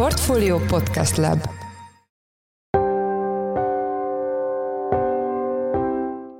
Portfolio Podcast Lab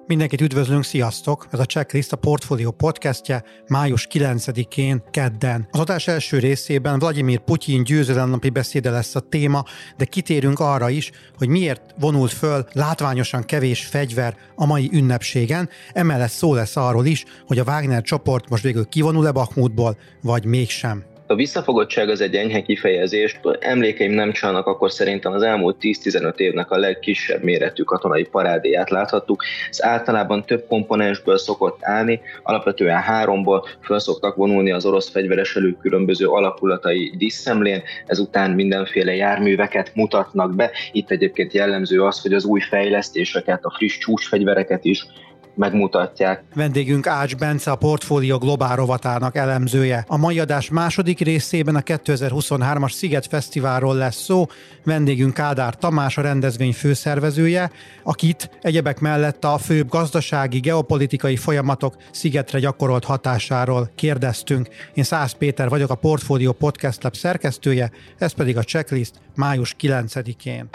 Mindenkit üdvözlünk, sziasztok! Ez a Checklist a Portfolio podcastje május 9-én kedden. Az adás első részében Vladimir Putyin győzelemnapi beszéde lesz a téma, de kitérünk arra is, hogy miért vonult föl látványosan kevés fegyver a mai ünnepségen. Emellett szó lesz arról is, hogy a Wagner csoport most végül kivonul-e Bakhmutból, vagy mégsem. A visszafogottság az egy enyhe kifejezés, emlékeim nem csalnak, akkor szerintem az elmúlt 10-15 évnek a legkisebb méretű katonai parádéját láthattuk. Ez általában több komponensből szokott állni, alapvetően háromból föl szoktak vonulni az orosz fegyveres elő különböző alakulatai diszemlén, ezután mindenféle járműveket mutatnak be. Itt egyébként jellemző az, hogy az új fejlesztéseket, a friss csúcsfegyvereket is megmutatják. Vendégünk Ács Bence, a Portfólió Globál rovatának elemzője. A mai adás második részében a 2023-as Sziget Fesztiválról lesz szó. Vendégünk Kádár Tamás, a rendezvény főszervezője, akit egyebek mellett a főbb gazdasági, geopolitikai folyamatok Szigetre gyakorolt hatásáról kérdeztünk. Én Szász Péter vagyok, a Portfólió Podcast Lab szerkesztője, ez pedig a checklist május 9-én.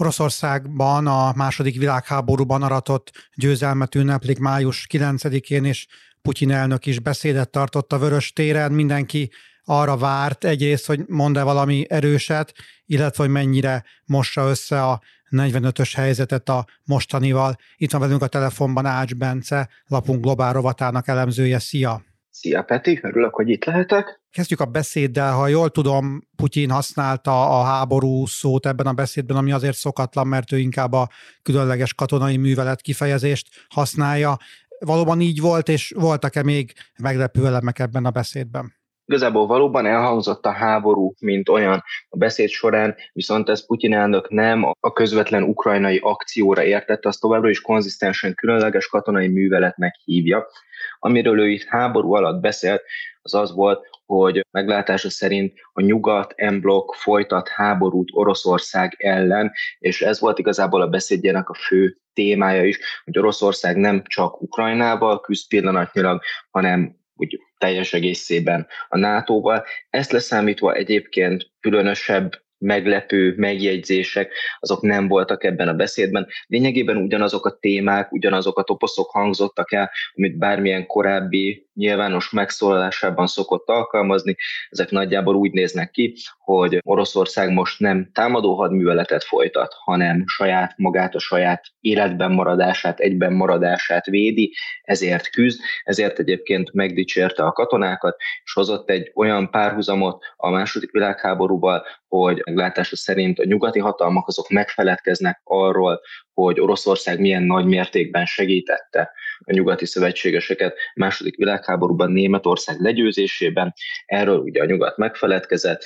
Oroszországban a második világháborúban aratott győzelmet ünneplik május 9-én, és Putyin elnök is beszédet tartott a Vörös téren, mindenki arra várt egyrészt, hogy mond-e valami erőset, illetve hogy mennyire mossa össze a 45-ös helyzetet a mostanival. Itt van velünk a telefonban Ács Bence, lapunk globál rovatának elemzője. Szia! Szia Peti, örülök, hogy itt lehetek. Kezdjük a beszéddel, ha jól tudom, Putyin használta a háború szót ebben a beszédben, ami azért szokatlan, mert ő inkább a különleges katonai művelet kifejezést használja. Valóban így volt, és voltak-e még meglepő elemek ebben a beszédben? Igazából valóban elhangzott a háború, mint olyan a beszéd során, viszont ez Putyin elnök nem a közvetlen ukrajnai akcióra értette, azt továbbra is konzisztensen különleges katonai műveletnek hívja. Amiről ő itt háború alatt beszélt, az az volt, hogy meglátása szerint a nyugat emblok folytat háborút Oroszország ellen, és ez volt igazából a beszédjének a fő témája is, hogy Oroszország nem csak Ukrajnával küzd pillanatnyilag, hanem úgy teljes egészében a NATO-val. Ezt leszámítva egyébként különösebb meglepő megjegyzések, azok nem voltak ebben a beszédben. Lényegében ugyanazok a témák, ugyanazok a toposzok hangzottak el, amit bármilyen korábbi nyilvános megszólalásában szokott alkalmazni. Ezek nagyjából úgy néznek ki, hogy Oroszország most nem támadó hadműveletet folytat, hanem saját magát, a saját életben maradását, egyben maradását védi, ezért küzd, ezért egyébként megdicsérte a katonákat, és hozott egy olyan párhuzamot a második világháborúval, hogy meglátása szerint a nyugati hatalmak azok megfeledkeznek arról, hogy Oroszország milyen nagy mértékben segítette a nyugati szövetségeseket második világháborúban Németország legyőzésében. Erről ugye a nyugat megfeledkezett,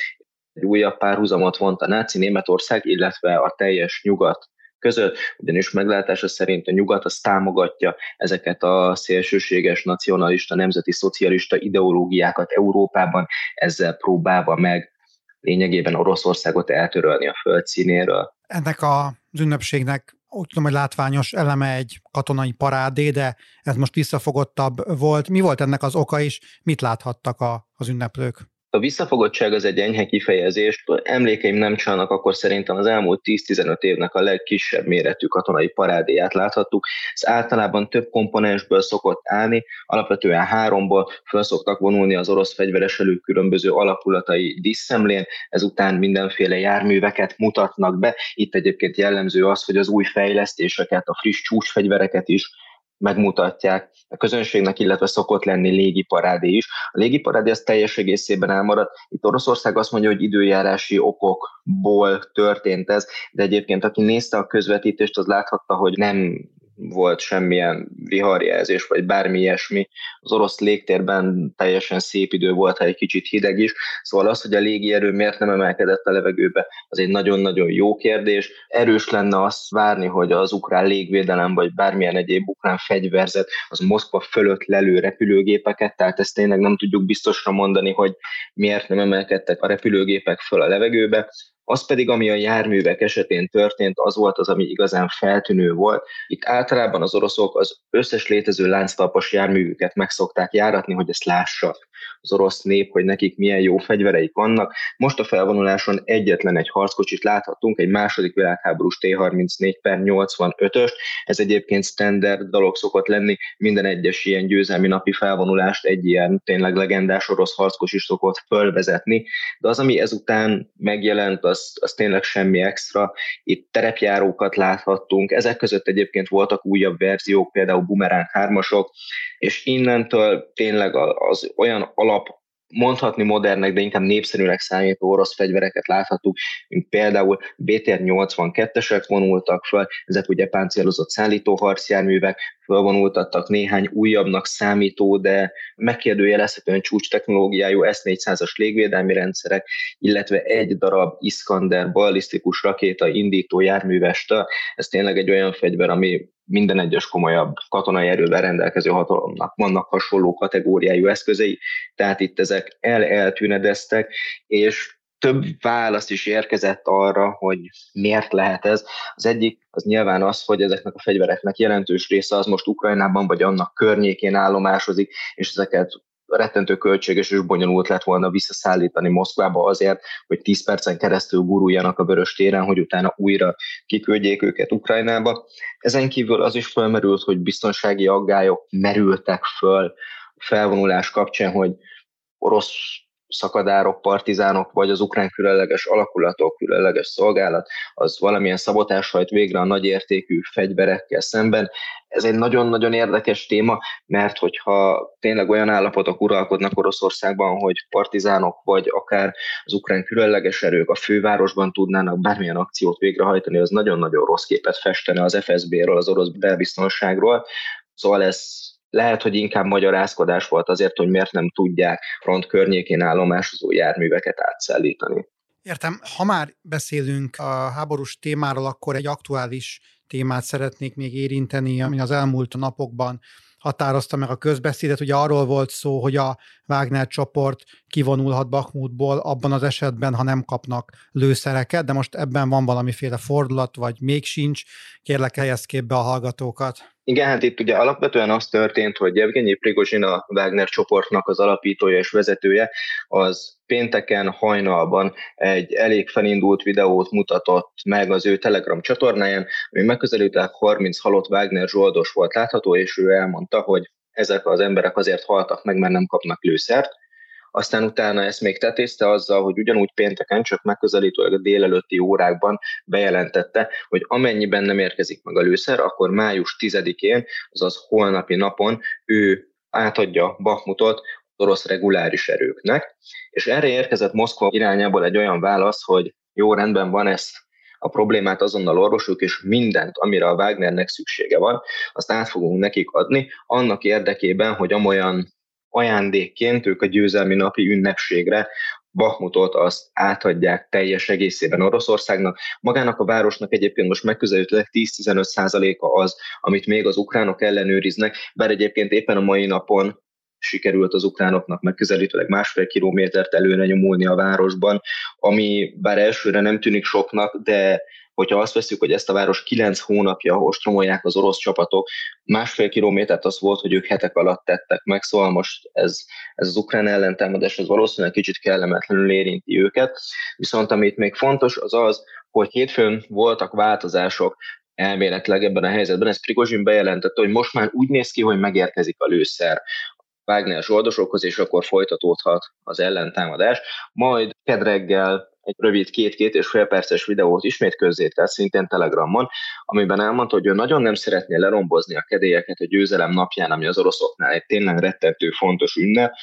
egy újabb párhuzamot vont a náci Németország, illetve a teljes nyugat között, ugyanis meglátása szerint a nyugat az támogatja ezeket a szélsőséges, nacionalista, nemzeti szocialista ideológiákat Európában, ezzel próbálva meg lényegében Oroszországot eltörölni a földszínéről. Ennek az ünnepségnek úgy tudom, hogy látványos eleme egy katonai parádé, de ez most visszafogottabb volt. Mi volt ennek az oka is? Mit láthattak a, az ünneplők? A visszafogottság az egy enyhe kifejezés. Emlékeim nem csalnak, akkor szerintem az elmúlt 10-15 évnek a legkisebb méretű katonai parádéját láthattuk. Ez általában több komponensből szokott állni, alapvetően háromból föl szoktak vonulni az orosz fegyveres elő különböző alakulatai diszemlén, ezután mindenféle járműveket mutatnak be. Itt egyébként jellemző az, hogy az új fejlesztéseket, a friss csúcsfegyvereket is megmutatják a közönségnek, illetve szokott lenni légiparádé is. A légiparádé az teljes egészében elmaradt. Itt Oroszország azt mondja, hogy időjárási okokból történt ez, de egyébként aki nézte a közvetítést, az láthatta, hogy nem volt semmilyen viharjelzés, vagy bármi ilyesmi. Az orosz légtérben teljesen szép idő volt, ha egy kicsit hideg is. Szóval az, hogy a légierő miért nem emelkedett a levegőbe, az egy nagyon-nagyon jó kérdés. Erős lenne azt várni, hogy az ukrán légvédelem, vagy bármilyen egyéb ukrán fegyverzet, az Moszkva fölött lelő repülőgépeket, tehát ezt tényleg nem tudjuk biztosra mondani, hogy miért nem emelkedtek a repülőgépek föl a levegőbe. Az pedig, ami a járművek esetén történt, az volt az, ami igazán feltűnő volt. Itt általában az oroszok az összes létező lánctalpas járművüket meg járatni, hogy ezt lássa az orosz nép, hogy nekik milyen jó fegyvereik vannak. Most a felvonuláson egyetlen egy harckocsit láthatunk, egy második világháborús T-34 per 85-ös. Ez egyébként standard dolog szokott lenni, minden egyes ilyen győzelmi napi felvonulást egy ilyen tényleg legendás orosz harckocsi szokott fölvezetni, de az, ami ezután megjelent, az, az tényleg semmi extra. Itt terepjárókat láthattunk, ezek között egyébként voltak újabb verziók, például Bumerang 3-asok, és innentől tényleg az olyan alap mondhatni modernek, de inkább népszerűnek számító orosz fegyvereket láthatunk, mint például BTR-82-esek vonultak fel, ezek ugye páncélozott szállító harcjárművek, felvonultattak néhány újabbnak számító, de megkérdőjelezhetően csúcs technológiájú S-400-as légvédelmi rendszerek, illetve egy darab Iskander ballisztikus rakéta indító járművestől. Ez tényleg egy olyan fegyver, ami minden egyes komolyabb katonai erővel rendelkező hatalomnak vannak hasonló kategóriájú eszközei, tehát itt ezek el-eltűnedeztek, és több válasz is érkezett arra, hogy miért lehet ez. Az egyik az nyilván az, hogy ezeknek a fegyvereknek jelentős része az most Ukrajnában vagy annak környékén állomásozik, és ezeket rettentő költséges és bonyolult lett volna visszaszállítani Moszkvába azért, hogy 10 percen keresztül guruljanak a vörös téren, hogy utána újra kiküldjék őket Ukrajnába. Ezen kívül az is felmerült, hogy biztonsági aggályok merültek föl felvonulás kapcsán, hogy orosz szakadárok, partizánok, vagy az ukrán különleges alakulatok, különleges szolgálat, az valamilyen szabotás hajt végre a nagyértékű fegyverekkel szemben. Ez egy nagyon-nagyon érdekes téma, mert hogyha tényleg olyan állapotok uralkodnak Oroszországban, hogy partizánok, vagy akár az ukrán különleges erők a fővárosban tudnának bármilyen akciót végrehajtani, az nagyon-nagyon rossz képet festene az FSB-ről, az orosz belbiztonságról. Szóval ez lehet, hogy inkább magyarázkodás volt azért, hogy miért nem tudják front környékén állomásozó járműveket átszállítani. Értem, ha már beszélünk a háborús témáról, akkor egy aktuális témát szeretnék még érinteni, ami az elmúlt napokban határozta meg a közbeszédet. Ugye arról volt szó, hogy a Wagner csoport kivonulhat Bakhmutból abban az esetben, ha nem kapnak lőszereket, de most ebben van valamiféle fordulat, vagy még sincs. Kérlek, helyezd képbe a hallgatókat. Igen, hát itt ugye alapvetően az történt, hogy Evgenyi Prigozsin, a Wagner csoportnak az alapítója és vezetője, az pénteken hajnalban egy elég felindult videót mutatott meg az ő Telegram csatornáján, ami megközelítőleg 30 halott Wagner zsoldos volt látható, és ő elmondta, hogy ezek az emberek azért haltak meg, mert nem kapnak lőszert, aztán utána ezt még tetézte azzal, hogy ugyanúgy pénteken, csak megközelítőleg a délelőtti órákban bejelentette, hogy amennyiben nem érkezik meg a lőszer, akkor május 10-én, azaz holnapi napon ő átadja Bakmutot orosz reguláris erőknek, és erre érkezett Moszkva irányából egy olyan válasz, hogy jó, rendben van, ezt a problémát azonnal orvosuljuk, és mindent, amire a Wagnernek szüksége van, azt át fogunk nekik adni, annak érdekében, hogy amolyan ajándékként ők a győzelmi napi ünnepségre Bakmutot azt átadják teljes egészében Oroszországnak. Magának a városnak egyébként most megközelítőleg 10-15%-a az, amit még az ukránok ellenőriznek, bár egyébként éppen a mai napon sikerült az ukránoknak megközelítőleg másfél kilométert előre nyomulni a városban, ami bár elsőre nem tűnik soknak, de hogyha azt veszük, hogy ezt a város kilenc hónapja ostromolják az orosz csapatok, másfél kilométert az volt, hogy ők hetek alatt tettek meg, szóval most ez, ez az ukrán ellentámadás, ez valószínűleg kicsit kellemetlenül érinti őket. Viszont amit még fontos, az az, hogy hétfőn voltak változások elméletileg ebben a helyzetben. Ez Prigozsin bejelentette, hogy most már úgy néz ki, hogy megérkezik a lőszer Wagner zsoldosokhoz, és akkor folytatódhat az ellentámadás. Majd kedreggel egy rövid két-két és fél perces videót ismét közzétett, szintén Telegramon, amiben elmondta, hogy ő nagyon nem szeretné lerombozni a kedélyeket a győzelem napján, ami az oroszoknál egy tényleg rettentő fontos ünnep,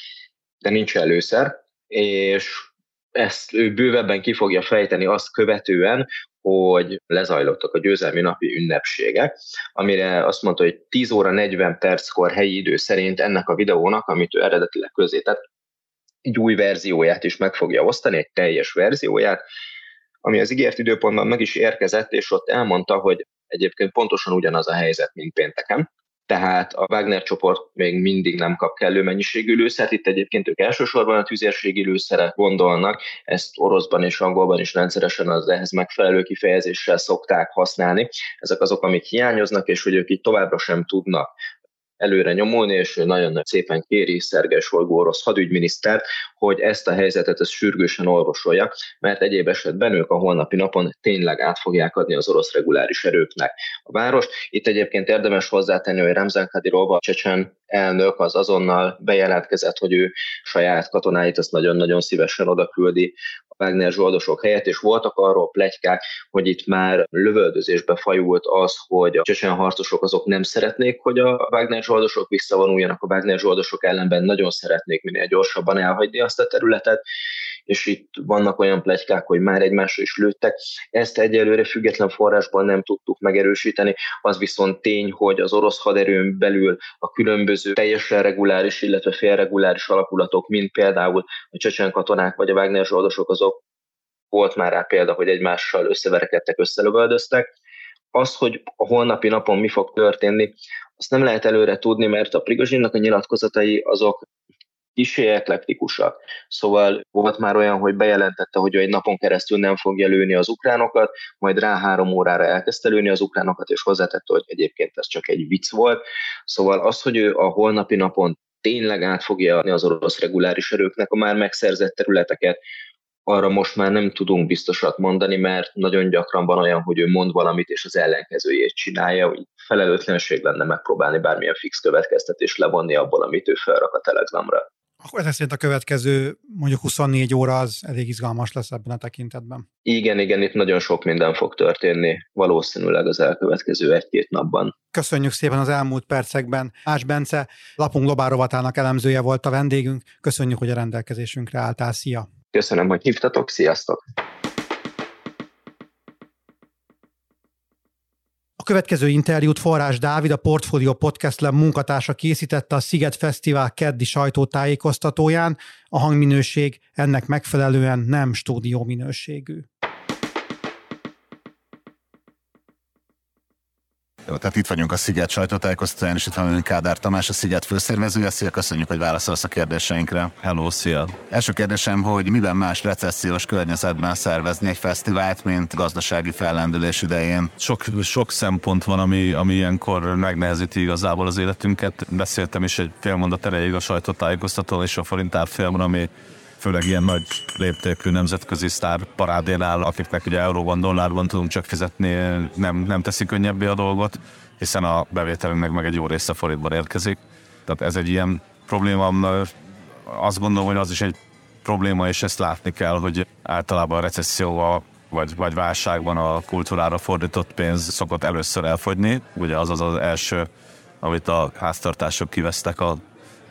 de nincs előszer, és ezt ő bővebben ki fogja fejteni azt követően, hogy lezajlottak a győzelmi napi ünnepségek, amire azt mondta, hogy 10 óra 40 perckor helyi idő szerint ennek a videónak, amit ő eredetileg tett, egy új verzióját is meg fogja osztani, egy teljes verzióját, ami az ígért időpontban meg is érkezett, és ott elmondta, hogy egyébként pontosan ugyanaz a helyzet, mint pénteken, tehát a Wagner csoport még mindig nem kap kellő mennyiségű lőszert, itt egyébként ők elsősorban a tüzérségi lőszere gondolnak, ezt oroszban és angolban is rendszeresen az ehhez megfelelő kifejezéssel szokták használni. Ezek azok, amik hiányoznak, és hogy ők így továbbra sem tudnak előre nyomulni, és nagyon szépen kéri Szergej Solgó orosz hadügyminisztert, hogy ezt a helyzetet ezt sürgősen orvosolja, mert egyéb esetben ők a holnapi napon tényleg át fogják adni az orosz reguláris erőknek a várost. Itt egyébként érdemes hozzátenni, hogy Ramzan Kadyrov, a csecsen elnök az azonnal bejelentkezett, hogy ő saját katonáit azt nagyon-nagyon szívesen oda küldi a Wagner zsoldosok helyett, és voltak arról plegykák, hogy itt már lövöldözésbe fajult az, hogy a csecsen harcosok azok nem szeretnék, hogy a Wagner zsoldosok visszavonuljanak, a Wagner zsoldosok ellenben nagyon szeretnék minél gyorsabban elhagyni azt a területet, és itt vannak olyan plegykák, hogy már egymásra is lőttek. Ezt egyelőre független forrásból nem tudtuk megerősíteni, az viszont tény, hogy az orosz haderőn belül a különböző teljesen reguláris, illetve félreguláris alakulatok, mint például a csecsen katonák vagy a Wagner zsoldosok, azok volt már rá példa, hogy egymással összeverekedtek, összelövöldöztek. Az, hogy a holnapi napon mi fog történni, azt nem lehet előre tudni, mert a Prigozsinnak a nyilatkozatai azok kisé eklektikusak. Szóval volt már olyan, hogy bejelentette, hogy egy napon keresztül nem fogja lőni az ukránokat, majd rá három órára elkezdte lőni az ukránokat, és hozzátette, hogy egyébként ez csak egy vicc volt. Szóval az, hogy ő a holnapi napon tényleg át fogja adni az orosz reguláris erőknek a már megszerzett területeket, arra most már nem tudunk biztosat mondani, mert nagyon gyakran van olyan, hogy ő mond valamit, és az ellenkezőjét csinálja, hogy felelőtlenség lenne megpróbálni bármilyen fix következtetést levonni abból, amit ő felrak a telegramra. Akkor ezek szerint a következő mondjuk 24 óra az elég izgalmas lesz ebben a tekintetben. Igen, igen, itt nagyon sok minden fog történni, valószínűleg az elkövetkező egy-két napban. Köszönjük szépen az elmúlt percekben. Ás Bence, lapunk globál elemzője volt a vendégünk. Köszönjük, hogy a rendelkezésünkre álltál. Szia! Köszönöm, hogy hívtatok, sziasztok! A következő interjút Forrás Dávid, a Portfolio Podcast Lab munkatársa készítette a Sziget Fesztivál keddi sajtótájékoztatóján. A hangminőség ennek megfelelően nem stúdió minőségű. Jó, tehát itt vagyunk a Sziget sajtótájékoztatóján, és itt van Kádár Tamás, a Sziget főszervezője. Szia, köszönjük, hogy válaszolsz a kérdéseinkre. Hello, szia! Első kérdésem, hogy miben más recessziós környezetben szervezni egy fesztivált, mint gazdasági fellendülés idején? Sok, sok szempont van, ami, ami ilyenkor megnehezíti igazából az életünket. Beszéltem is egy fél mondat erejéig a sajtótájékoztató és a forint árfolyamon, ami főleg ilyen nagy léptékű nemzetközi sztár parádénál, akiknek ugye euróban, dollárban tudunk csak fizetni, nem, nem teszi könnyebbé a dolgot, hiszen a bevételünknek meg egy jó része forintban érkezik. Tehát ez egy ilyen probléma, azt gondolom, hogy az is egy probléma, és ezt látni kell, hogy általában a recesszióval vagy, vagy válságban a kultúrára fordított pénz szokott először elfogyni. Ugye az az az első, amit a háztartások kivesztek a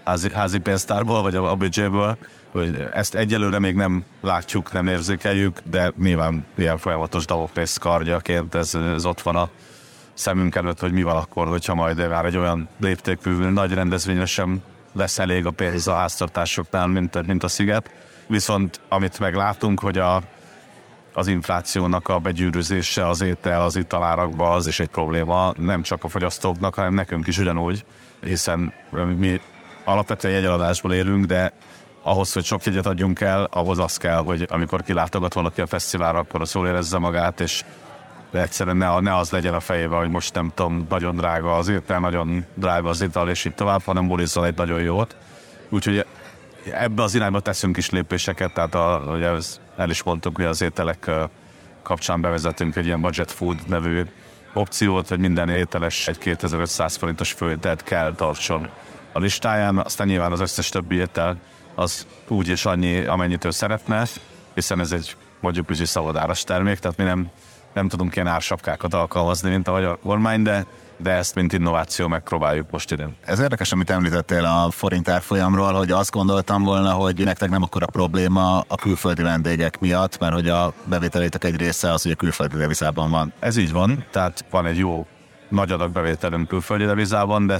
házi, házi pénztárból, vagy a, a büdzséből, hogy ezt egyelőre még nem látjuk, nem érzékeljük, de nyilván ilyen folyamatos Damoklész kardjaként ez, ez ott van a szemünk előtt, hogy mi van akkor, hogyha majd már egy olyan léptékű nagy rendezvényre sem lesz elég a pénz a háztartásoknál, mint, mint a sziget. Viszont amit meglátunk, hogy a, az inflációnak a begyűrűzése az étel, az italárakba az is egy probléma, nem csak a fogyasztóknak, hanem nekünk is ugyanúgy, hiszen mi alapvetően jegyeladásból élünk, de ahhoz, hogy sok jegyet adjunk el, ahhoz az kell, hogy amikor kilátogat valaki a fesztiválra, akkor az jól érezze magát, és egyszerűen ne, ne az legyen a fejében, hogy most nem tudom, nagyon drága az étel, nagyon drága az ital, és így tovább, hanem bulizzon egy nagyon jót. Úgyhogy ebbe az irányba teszünk is lépéseket, tehát a, ugye el is mondtuk, hogy az ételek kapcsán bevezetünk egy ilyen budget food nevű opciót, hogy minden ételes egy 2500 forintos főételt kell tartson a listáján, aztán nyilván az összes többi étel az úgy és annyi, amennyit ő szeretne, hiszen ez egy mondjuk úgy szavadáras termék, tehát mi nem, nem tudunk ilyen ársapkákat alkalmazni, mint a kormány, de de ezt mint innováció megpróbáljuk most ide. Ez érdekes, amit említettél a forint árfolyamról, hogy azt gondoltam volna, hogy nektek nem akkora probléma a külföldi vendégek miatt, mert hogy a bevételétek egy része az, hogy a külföldi devizában van. Ez így van, tehát van egy jó nagy adag bevételünk külföldi devizában, de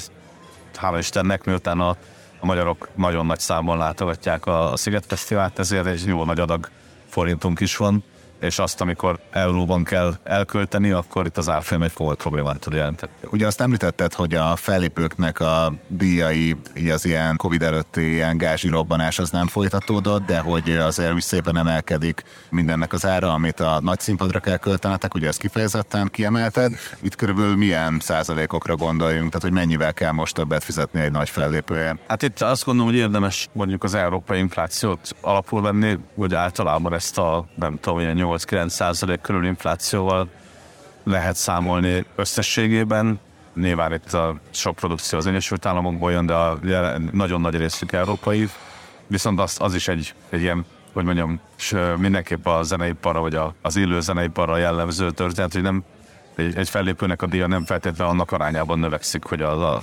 hála Istennek, miután a a magyarok nagyon nagy számon látogatják a, Sziget Fesztivált, ezért egy jó nagy adag forintunk is van, és azt, amikor euróban kell elkölteni, akkor itt az árfolyam egy volt problémát tud jelenteni. Ugye azt említetted, hogy a fellépőknek a díjai, így az ilyen Covid előtti ilyen gázsi robbanás az nem folytatódott, de hogy azért is szépen emelkedik mindennek az ára, amit a nagy színpadra kell költenetek, ugye ezt kifejezetten kiemelted. Itt körülbelül milyen százalékokra gondoljunk, tehát hogy mennyivel kell most többet fizetni egy nagy fellépőért? Hát itt azt gondolom, hogy érdemes mondjuk az európai inflációt alapul venni, hogy általában ezt a nem tudom, ilyen 8-9 százalék körül inflációval lehet számolni összességében. Nyilván itt a sok produkció az Egyesült Államokból jön, de a nagyon nagy részük európai. Viszont az, az is egy, egy ilyen hogy mondjam, és mindenképp a zeneiparra, vagy a, az élő zeneiparra jellemző történet, hogy nem egy, egy fellépőnek a díja nem feltétlenül annak arányában növekszik, hogy az a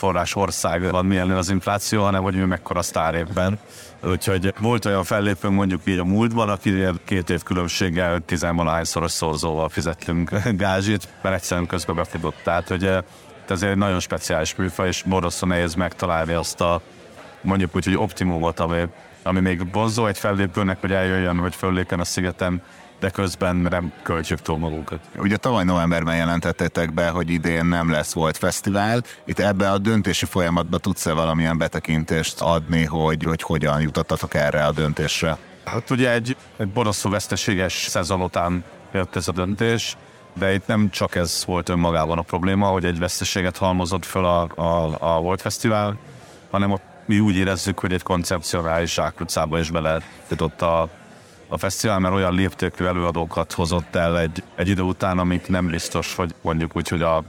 forrás országban milyen az infláció, hanem hogy ő mekkora sztár évben. Úgyhogy volt olyan fellépőnk mondjuk így a múltban, aki két év különbséggel tizenvalahányszoros szorzóval fizettünk gázsit, mert egyszerűen közben befogott. Tehát, hogy ez egy nagyon speciális műfaj, és borzasztó nehéz megtalálni azt a mondjuk úgy, hogy optimumot, ami, ami még vonzó egy fellépőnek, hogy eljöjjön, hogy föllépjen a szigeten, de közben nem költjük túl magunkat. Ugye tavaly novemberben jelentettétek be, hogy idén nem lesz volt fesztivál. Itt ebbe a döntési folyamatba tudsz-e valamilyen betekintést adni, hogy, hogy hogyan jutottatok erre a döntésre? Hát ugye egy, egy borzasztó veszteséges szezon után jött ez a döntés, de itt nem csak ez volt önmagában a probléma, hogy egy veszteséget halmozott fel a, a, a Volt Fesztivál, hanem ott mi úgy érezzük, hogy egy koncepcionális zsákrucába is bele ott a a fesztivál, mert olyan léptékű előadókat hozott el egy, egy idő után, amik nem biztos, hogy mondjuk úgy, hogy a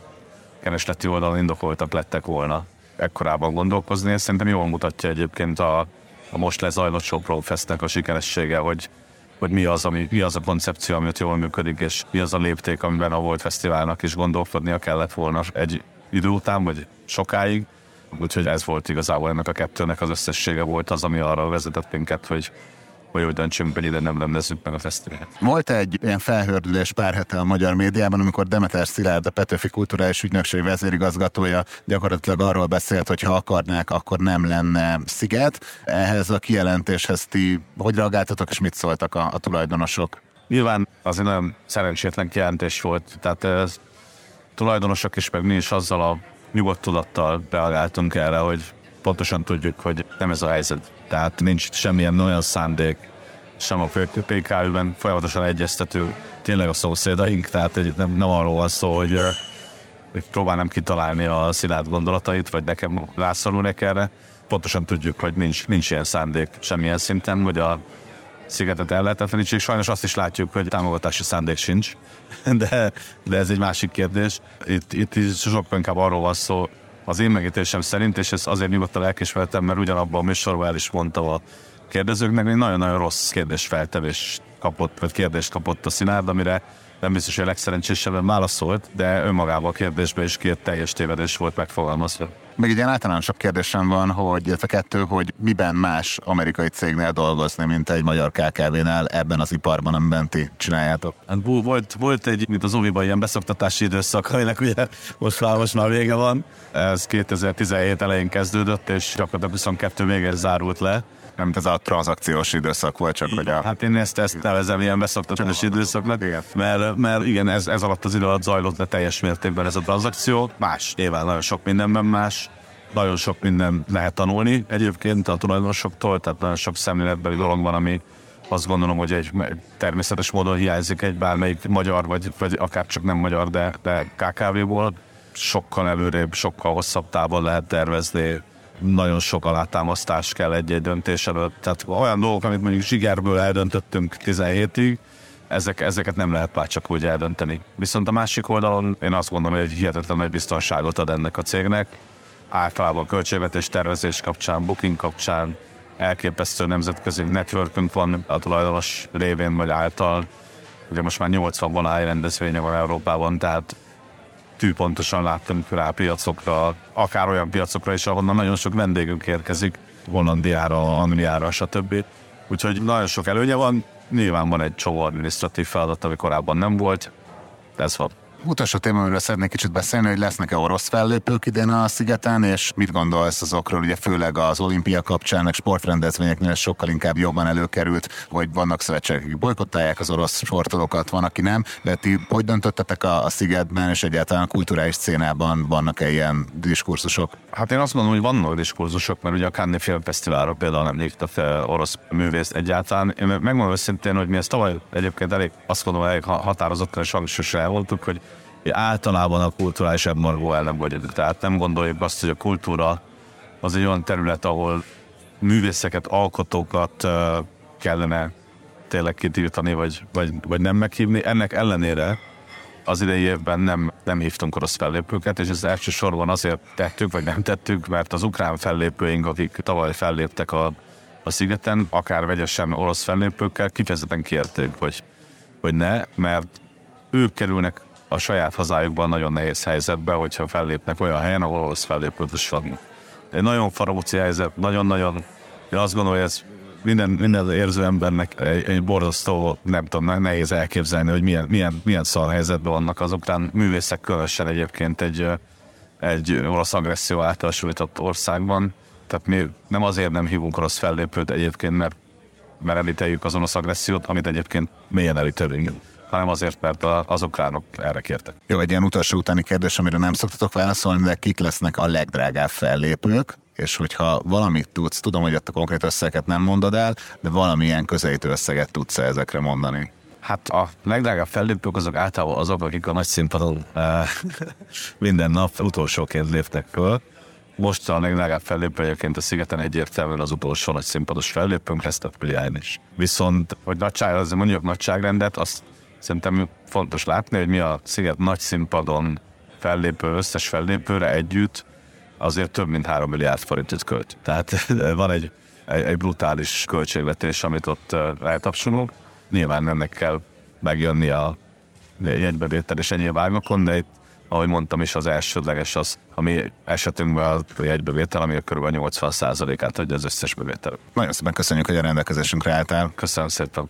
keresleti oldalon indokoltak lettek volna ekkorában gondolkozni. Ez szerintem jól mutatja egyébként a, a most lezajlott Sopro Festnek a sikeressége, hogy, hogy mi az, ami, mi az a koncepció, amit jól működik, és mi az a lépték, amiben a Volt Fesztiválnak is gondolkodnia kellett volna egy idő után, vagy sokáig. Úgyhogy ez volt igazából ennek a kettőnek az összessége volt az, ami arra vezetett minket, hogy hogy úgy döntsünk, hogy ide nem rendezzük meg a fesztivált. Volt egy ilyen felhördülés pár hete a magyar médiában, amikor Demeter Szilárd, a Petőfi Kulturális Ügynökség vezérigazgatója gyakorlatilag arról beszélt, hogy ha akarnák, akkor nem lenne sziget. Ehhez a kijelentéshez ti hogy reagáltatok, és mit szóltak a, a tulajdonosok? Nyilván az egy nagyon szerencsétlen kijelentés volt, tehát ez, tulajdonosok is, meg mi is azzal a nyugodt tudattal reagáltunk erre, hogy pontosan tudjuk, hogy nem ez a helyzet. Tehát nincs semmilyen olyan szándék, sem a PKÜ-ben folyamatosan egyeztető tényleg a szomszédaink, tehát egy, nem, nem arról van szó, hogy, hogy próbálnám kitalálni a szilárd gondolatait, vagy nekem rászorulnék erre. Pontosan tudjuk, hogy nincs, nincs ilyen szándék semmilyen szinten, hogy a szigetet el lehetetlenítsük. Sajnos azt is látjuk, hogy támogatási szándék sincs, de, de ez egy másik kérdés. Itt, itt is sokkal inkább arról van szó, az én megítésem szerint, és ez azért nyugodtan elkésveltem, mert ugyanabban a műsorban el is mondtam a kérdezőknek, hogy nagyon-nagyon rossz kérdésfeltevés kapott, vagy kérdést kapott a színárd, amire nem biztos, hogy a legszerencsésebben válaszolt, de önmagában a kérdésben is két teljes tévedés volt megfogalmazva. Még egy ilyen általánosabb kérdésem van, hogy illetve kettő, hogy miben más amerikai cégnél dolgozni, mint egy magyar KKV-nál ebben az iparban, amiben ti csináljátok? Hát volt, volt egy, mint az óviban ilyen beszoktatási időszak, aminek ugye most már, most már vége van. Ez 2017 elején kezdődött, és gyakorlatilag 22 még zárult le nem ez a tranzakciós időszak volt, csak hogy a... Hát én ezt, ezt nevezem ilyen beszoktatási időszaknak, mert, mert igen, ez, ez alatt az idő alatt zajlott le teljes mértékben ez a tranzakció. Más, nyilván nagyon sok mindenben más, nagyon sok minden lehet tanulni egyébként a tulajdonosoktól, tehát nagyon sok szemléletbeli dolog van, ami azt gondolom, hogy egy természetes módon hiányzik egy bármelyik magyar, vagy, vagy akár csak nem magyar, de, de KKV-ból. Sokkal előrébb, sokkal hosszabb távon lehet tervezni, nagyon sok alátámasztás kell egy-egy döntés előtt. Tehát olyan dolgok, amit mondjuk zsigerből eldöntöttünk 17-ig, ezek, ezeket nem lehet már csak úgy eldönteni. Viszont a másik oldalon én azt gondolom, hogy egy hihetetlen nagy biztonságot ad ennek a cégnek. Általában költségvetés tervezés kapcsán, booking kapcsán, elképesztő nemzetközi networkünk van a tulajdonos révén vagy által. Ugye most már 80 vonály rendezvénye van Európában, tehát tűpontosan láttam rá piacokra, akár olyan piacokra is, ahonnan nagyon sok vendégünk érkezik, Hollandiára, Angliára, stb. Úgyhogy nagyon sok előnye van, nyilván van egy csomó administratív feladat, ami korábban nem volt, ez van. Utolsó téma, amiről szeretnék kicsit beszélni, hogy lesznek-e orosz fellépők idén a szigeten, és mit gondolsz azokról, ugye főleg az olimpia kapcsán, meg sportrendezvényeknél sokkal inkább jobban előkerült, hogy vannak szövetségek, akik bolykottálják az orosz sportolókat, van, aki nem, de ti hogy döntöttetek a, a szigetben, és egyáltalán a kulturális szcénában vannak-e ilyen diskurzusok? Hát én azt mondom, hogy vannak diskurzusok, mert ugye a Cannes Filmfesztiválra például nem lépte orosz művész egyáltalán. Én megmondom őszintén, hogy mi ezt tavaly egyébként elég, azt gondolom, elég határozottan és hangsúlyosan elvoltuk, hogy általában a kulturális embargó ellen vagyunk. Tehát nem gondoljuk azt, hogy a kultúra az egy olyan terület, ahol művészeket, alkotókat kellene tényleg kitiltani, vagy, vagy, vagy nem meghívni. Ennek ellenére az idei évben nem, nem hívtunk orosz fellépőket, és ez elsősorban azért tettük, vagy nem tettük, mert az ukrán fellépőink, akik tavaly felléptek a, a szigeten, akár vegyesen orosz fellépőkkel, kifejezetten kérték, hogy, hogy ne, mert ők kerülnek a saját hazájukban nagyon nehéz helyzetbe, hogyha fellépnek olyan helyen, ahol orosz fellépőt is van. Egy nagyon faróci helyzet, nagyon-nagyon, én azt gondolom, hogy ez minden, minden érző embernek egy, egy borzasztó, nem tudom, nehéz elképzelni, hogy milyen, milyen, milyen szar helyzetben vannak az ukrán művészek, különösen egyébként egy, egy orosz agresszió által sújtott országban. Tehát mi nem azért nem hívunk orosz fellépőt egyébként, mert, mert elíteljük az orosz agressziót, amit egyébként mélyen elítelünk hanem azért, mert az ukránok erre kértek. Jó, egy ilyen utolsó utáni kérdés, amire nem szoktatok válaszolni, de kik lesznek a legdrágább fellépők, és hogyha valamit tudsz, tudom, hogy ott a konkrét összeget nem mondod el, de valamilyen közelítő összeget tudsz ezekre mondani? Hát a legdrágább fellépők azok általában azok, akik a nagy színpadon eh, minden nap utolsóként léptek föl. Most a legdrágább fellépő egyébként a szigeten egyértelműen az utolsó nagy színpados fellépőnk lesz, a is. Viszont, hogy nagyság, azért mondjuk nagyságrendet, azt Szerintem fontos látni, hogy mi a sziget nagy színpadon fellépő, összes fellépőre együtt azért több mint 3 milliárd forintot költ. Tehát van egy, egy, egy brutális költségvetés, amit ott eltapsolunk. Nyilván ennek kell megjönni a jegybevétel és egyéb ágakon, de itt, ahogy mondtam is, az elsődleges az, ami esetünkben a jegybevétel, ami a kb. 80%-át adja az összes bevétel. Nagyon szépen köszönjük, hogy a rendelkezésünkre álltál. Köszönöm szépen.